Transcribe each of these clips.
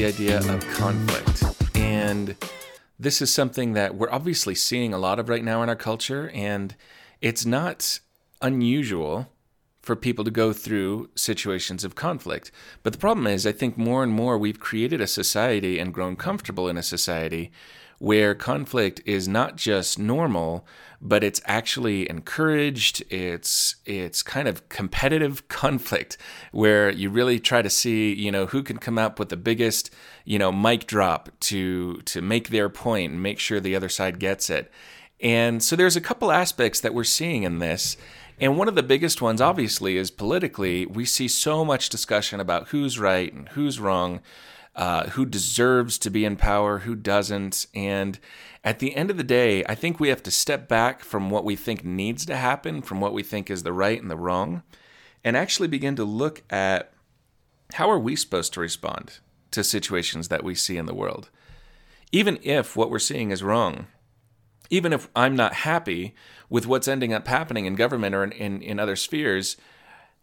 the idea of conflict. And this is something that we're obviously seeing a lot of right now in our culture, and it's not unusual for people to go through situations of conflict. But the problem is, I think more and more we've created a society and grown comfortable in a society where conflict is not just normal, but it's actually encouraged. It's it's kind of competitive conflict where you really try to see, you know, who can come up with the biggest, you know, mic drop to to make their point and make sure the other side gets it. And so there's a couple aspects that we're seeing in this. And one of the biggest ones, obviously, is politically. We see so much discussion about who's right and who's wrong uh, who deserves to be in power, who doesn't. And at the end of the day, I think we have to step back from what we think needs to happen, from what we think is the right and the wrong, and actually begin to look at how are we supposed to respond to situations that we see in the world. Even if what we're seeing is wrong, even if I'm not happy with what's ending up happening in government or in, in, in other spheres,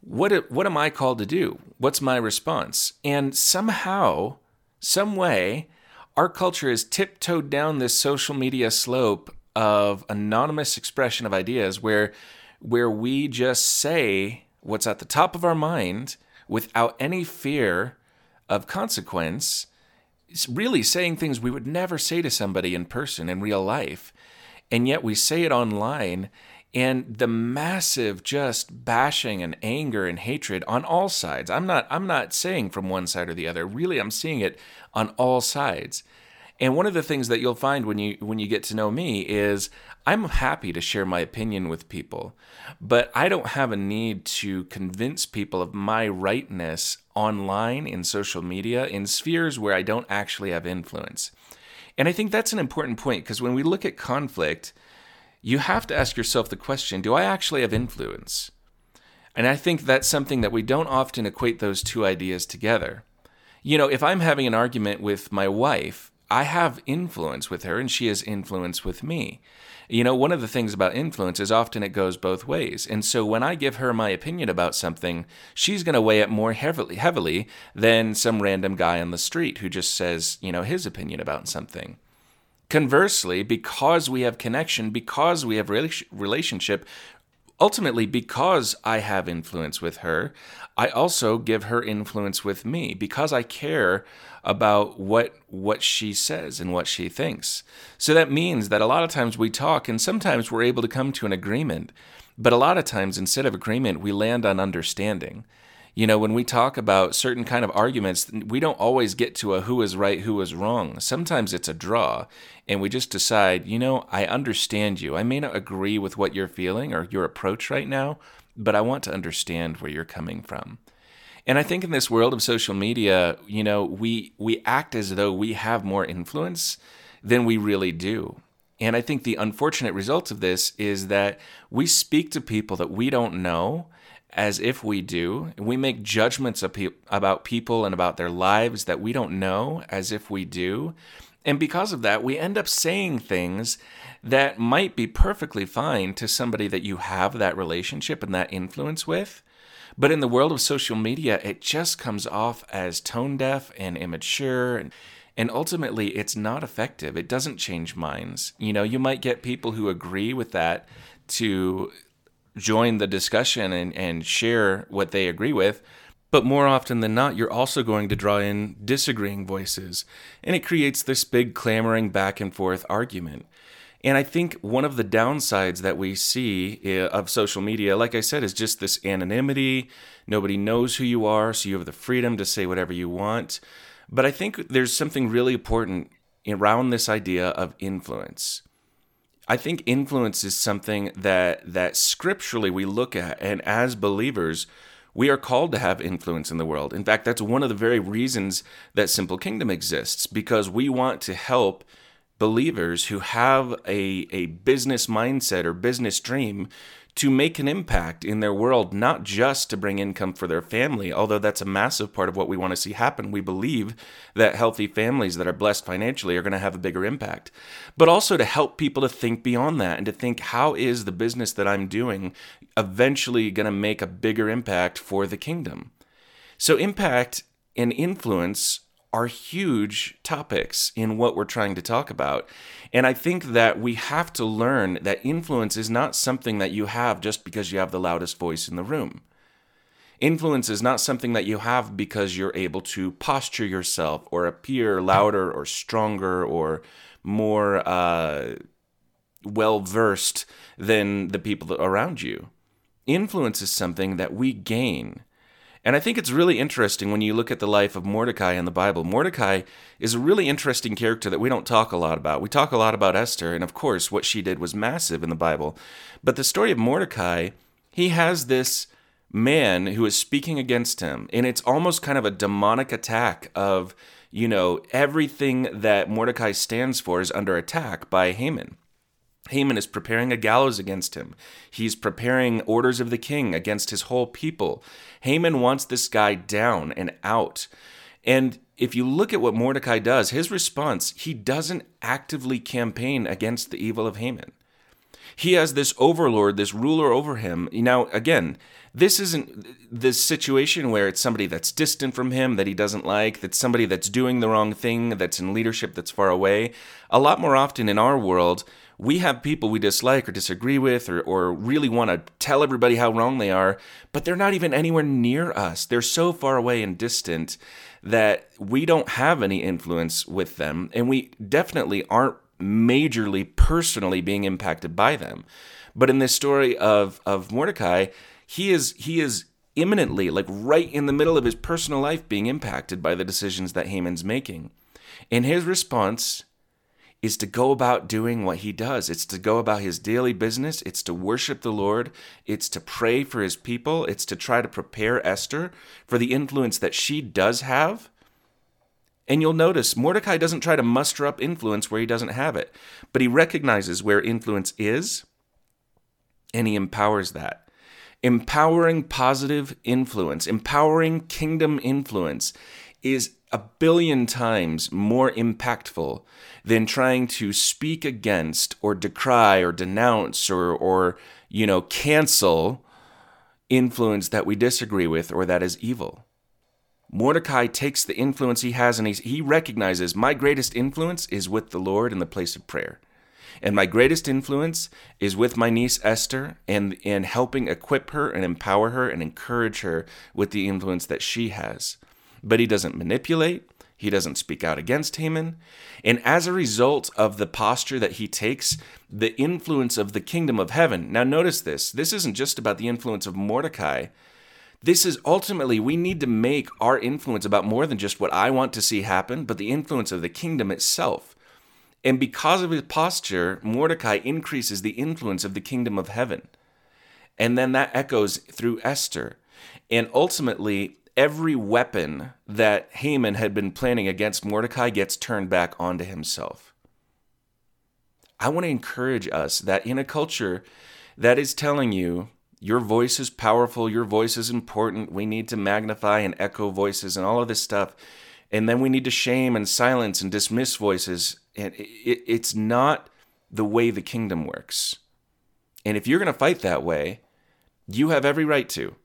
what, what am I called to do? What's my response? And somehow, some way, our culture has tiptoed down this social media slope of anonymous expression of ideas where where we just say what's at the top of our mind without any fear of consequence really saying things we would never say to somebody in person in real life. And yet we say it online and the massive just bashing and anger and hatred on all sides. I'm not I'm not saying from one side or the other. Really, I'm seeing it on all sides. And one of the things that you'll find when you when you get to know me is I'm happy to share my opinion with people, but I don't have a need to convince people of my rightness online in social media in spheres where I don't actually have influence. And I think that's an important point because when we look at conflict, you have to ask yourself the question do I actually have influence? And I think that's something that we don't often equate those two ideas together. You know, if I'm having an argument with my wife, I have influence with her and she has influence with me. You know, one of the things about influence is often it goes both ways. And so when I give her my opinion about something, she's going to weigh it more heavily heavily than some random guy on the street who just says, you know, his opinion about something. Conversely, because we have connection, because we have relationship, ultimately because I have influence with her, I also give her influence with me because I care about what what she says and what she thinks. So that means that a lot of times we talk and sometimes we're able to come to an agreement, but a lot of times instead of agreement we land on understanding you know, when we talk about certain kind of arguments, we don't always get to a who is right, who is wrong. Sometimes it's a draw, and we just decide, you know, I understand you. I may not agree with what you're feeling or your approach right now, but I want to understand where you're coming from. And I think in this world of social media, you know, we we act as though we have more influence than we really do. And I think the unfortunate result of this is that we speak to people that we don't know as if we do. We make judgments about people and about their lives that we don't know as if we do. And because of that, we end up saying things that might be perfectly fine to somebody that you have that relationship and that influence with. But in the world of social media, it just comes off as tone deaf and immature. And, and ultimately, it's not effective. It doesn't change minds. You know, you might get people who agree with that to join the discussion and, and share what they agree with. But more often than not, you're also going to draw in disagreeing voices, and it creates this big clamoring back and forth argument. And I think one of the downsides that we see eh, of social media, like I said, is just this anonymity. Nobody knows who you are, so you have the freedom to say whatever you want. But I think there's something really important around this idea of influence. I think influence is something that that scripturally we look at and as believers we are called to have influence in the world. In fact, that's one of the very reasons that Simple Kingdom exists because we want to help believers who have a, a business mindset or business dream to make an impact in their world, not just to bring income for their family, although that's a massive part of what we want to see happen. We believe that healthy families that are blessed financially are going to have a bigger impact, but also to help people to think beyond that and to think how is the business that I'm doing eventually going to make a bigger impact for the kingdom? So, impact and influence are huge topics in what we're trying to talk about. And I think that we have to learn that influence is not something that you have just because you have the loudest voice in the room. Influence is not something that you have because you're able to posture yourself or appear louder or stronger or more uh, well versed than the people around you. Influence is something that we gain. And I think it's really interesting when you look at the life of Mordecai in the Bible. Mordecai is a really interesting character that we don't talk a lot about. We talk a lot about Esther, and of course, what she did was massive in the Bible. But the story of Mordecai, he has this man who is speaking against him, and it's almost kind of a demonic attack of, you know, everything that Mordecai stands for is under attack by Haman. Haman is preparing a gallows against him. He's preparing orders of the king against his whole people. Haman wants this guy down and out. And if you look at what Mordecai does, his response, he doesn't actively campaign against the evil of Haman. He has this overlord, this ruler over him. Now, again, this isn't this situation where it's somebody that's distant from him that he doesn't like, that's somebody that's doing the wrong thing, that's in leadership that's far away. A lot more often in our world, we have people we dislike or disagree with or, or really want to tell everybody how wrong they are, but they're not even anywhere near us. They're so far away and distant that we don't have any influence with them, and we definitely aren't majorly personally being impacted by them. But in this story of, of Mordecai, he is he is imminently, like right in the middle of his personal life, being impacted by the decisions that Haman's making. And his response is to go about doing what he does. It's to go about his daily business. It's to worship the Lord. It's to pray for his people. It's to try to prepare Esther for the influence that she does have. And you'll notice Mordecai doesn't try to muster up influence where he doesn't have it, but he recognizes where influence is and he empowers that. Empowering positive influence, empowering kingdom influence is a billion times more impactful than trying to speak against or decry or denounce or, or you know, cancel influence that we disagree with or that is evil. Mordecai takes the influence he has and he, recognizes my greatest influence is with the Lord in the place of prayer. And my greatest influence is with my niece Esther and, and helping equip her and empower her and encourage her with the influence that she has. But he doesn't manipulate, he doesn't speak out against Haman. And as a result of the posture that he takes, the influence of the kingdom of heaven. Now, notice this this isn't just about the influence of Mordecai. This is ultimately, we need to make our influence about more than just what I want to see happen, but the influence of the kingdom itself. And because of his posture, Mordecai increases the influence of the kingdom of heaven. And then that echoes through Esther. And ultimately, every weapon that Haman had been planning against Mordecai gets turned back onto himself. I want to encourage us that in a culture that is telling you your voice is powerful, your voice is important, we need to magnify and echo voices and all of this stuff, and then we need to shame and silence and dismiss voices, and it's not the way the kingdom works. And if you're going to fight that way, you have every right to.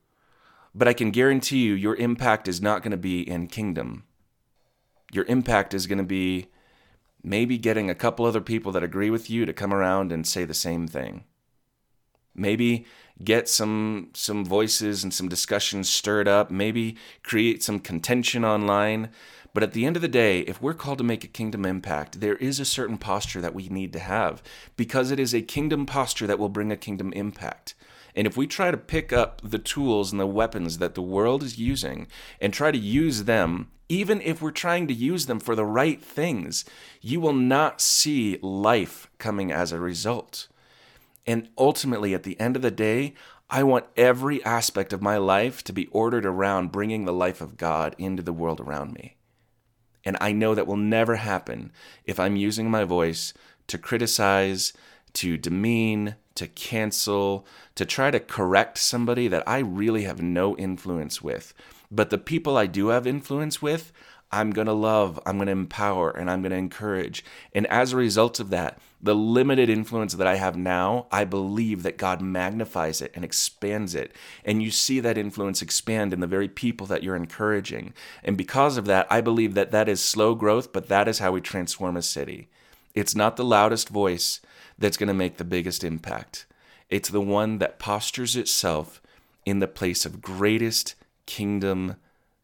But I can guarantee you, your impact is not going to be in kingdom. Your impact is going to be maybe getting a couple other people that agree with you to come around and say the same thing. Maybe get some some voices and some discussions stirred up, maybe create some contention online. But at the end of the day, if we're called to make a kingdom impact, there is a certain posture that we need to have because it is a kingdom posture that will bring a kingdom impact. And if we try to pick up the tools and the weapons that the world is using and try to use them, even if we're trying to use them for the right things, you will not see life coming as a result. And ultimately, at the end of the day, I want every aspect of my life to be ordered around bringing the life of God into the world around me. And I know that will never happen if I'm using my voice to criticize, to demean, to cancel, to try to correct somebody that I really have no influence with. But the people I do have influence with, I'm going to love, I'm going to empower, and I'm going to encourage. And as a result of that, the limited influence that I have now, I believe that God magnifies it and expands it. And you see that influence expand in the very people that you're encouraging. And because of that, I believe that that is slow growth, but that is how we transform a city. It's not the loudest voice that's going to make the biggest impact, it's the one that postures itself in the place of greatest kingdom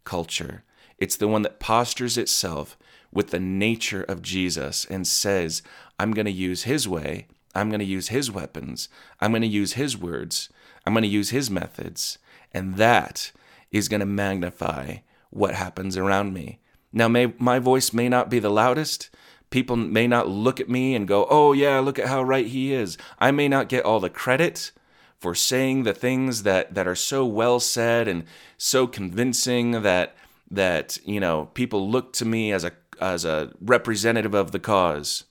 culture. It's the one that postures itself with the nature of Jesus and says, I'm going to use his way. I'm going to use his weapons. I'm going to use his words. I'm going to use his methods. And that is going to magnify what happens around me. Now, may, my voice may not be the loudest. People may not look at me and go, oh, yeah, look at how right he is. I may not get all the credit for saying the things that, that are so well said and so convincing that, that you know, people look to me as a, as a representative of the cause.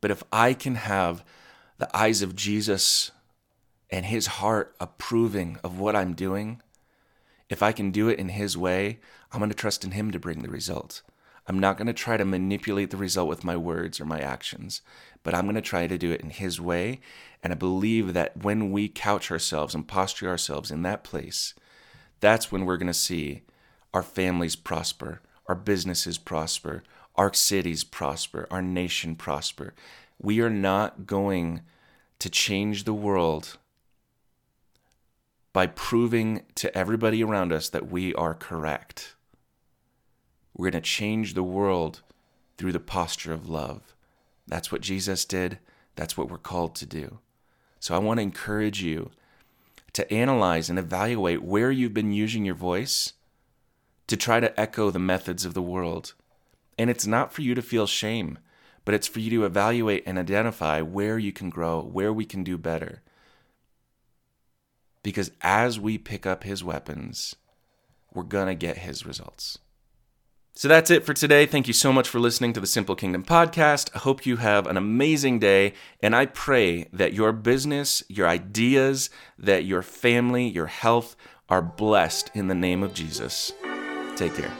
But if I can have the eyes of Jesus and his heart approving of what I'm doing, if I can do it in his way, I'm going to trust in him to bring the result. I'm not going to try to manipulate the result with my words or my actions, but I'm going to try to do it in his way. And I believe that when we couch ourselves and posture ourselves in that place, that's when we're going to see our families prosper, our businesses prosper, our cities prosper, our nation prosper. We are not going to change the world by proving to everybody around us that we are correct. We're going to change the world through the posture of love. That's what Jesus did. That's what we're called to do. So I want to encourage you to analyze and evaluate where you've been using your voice to try to echo the methods of the world and it's not for you to feel shame, but it's for you to evaluate and identify where you can grow, where we can do better. Because as we pick up his weapons, we're going to get his results. So that's it for today. Thank you so much for listening to the Simple Kingdom podcast. I hope you have an amazing day, and I pray that your business, your ideas, that your family, your health are blessed in the name of Jesus. Take care.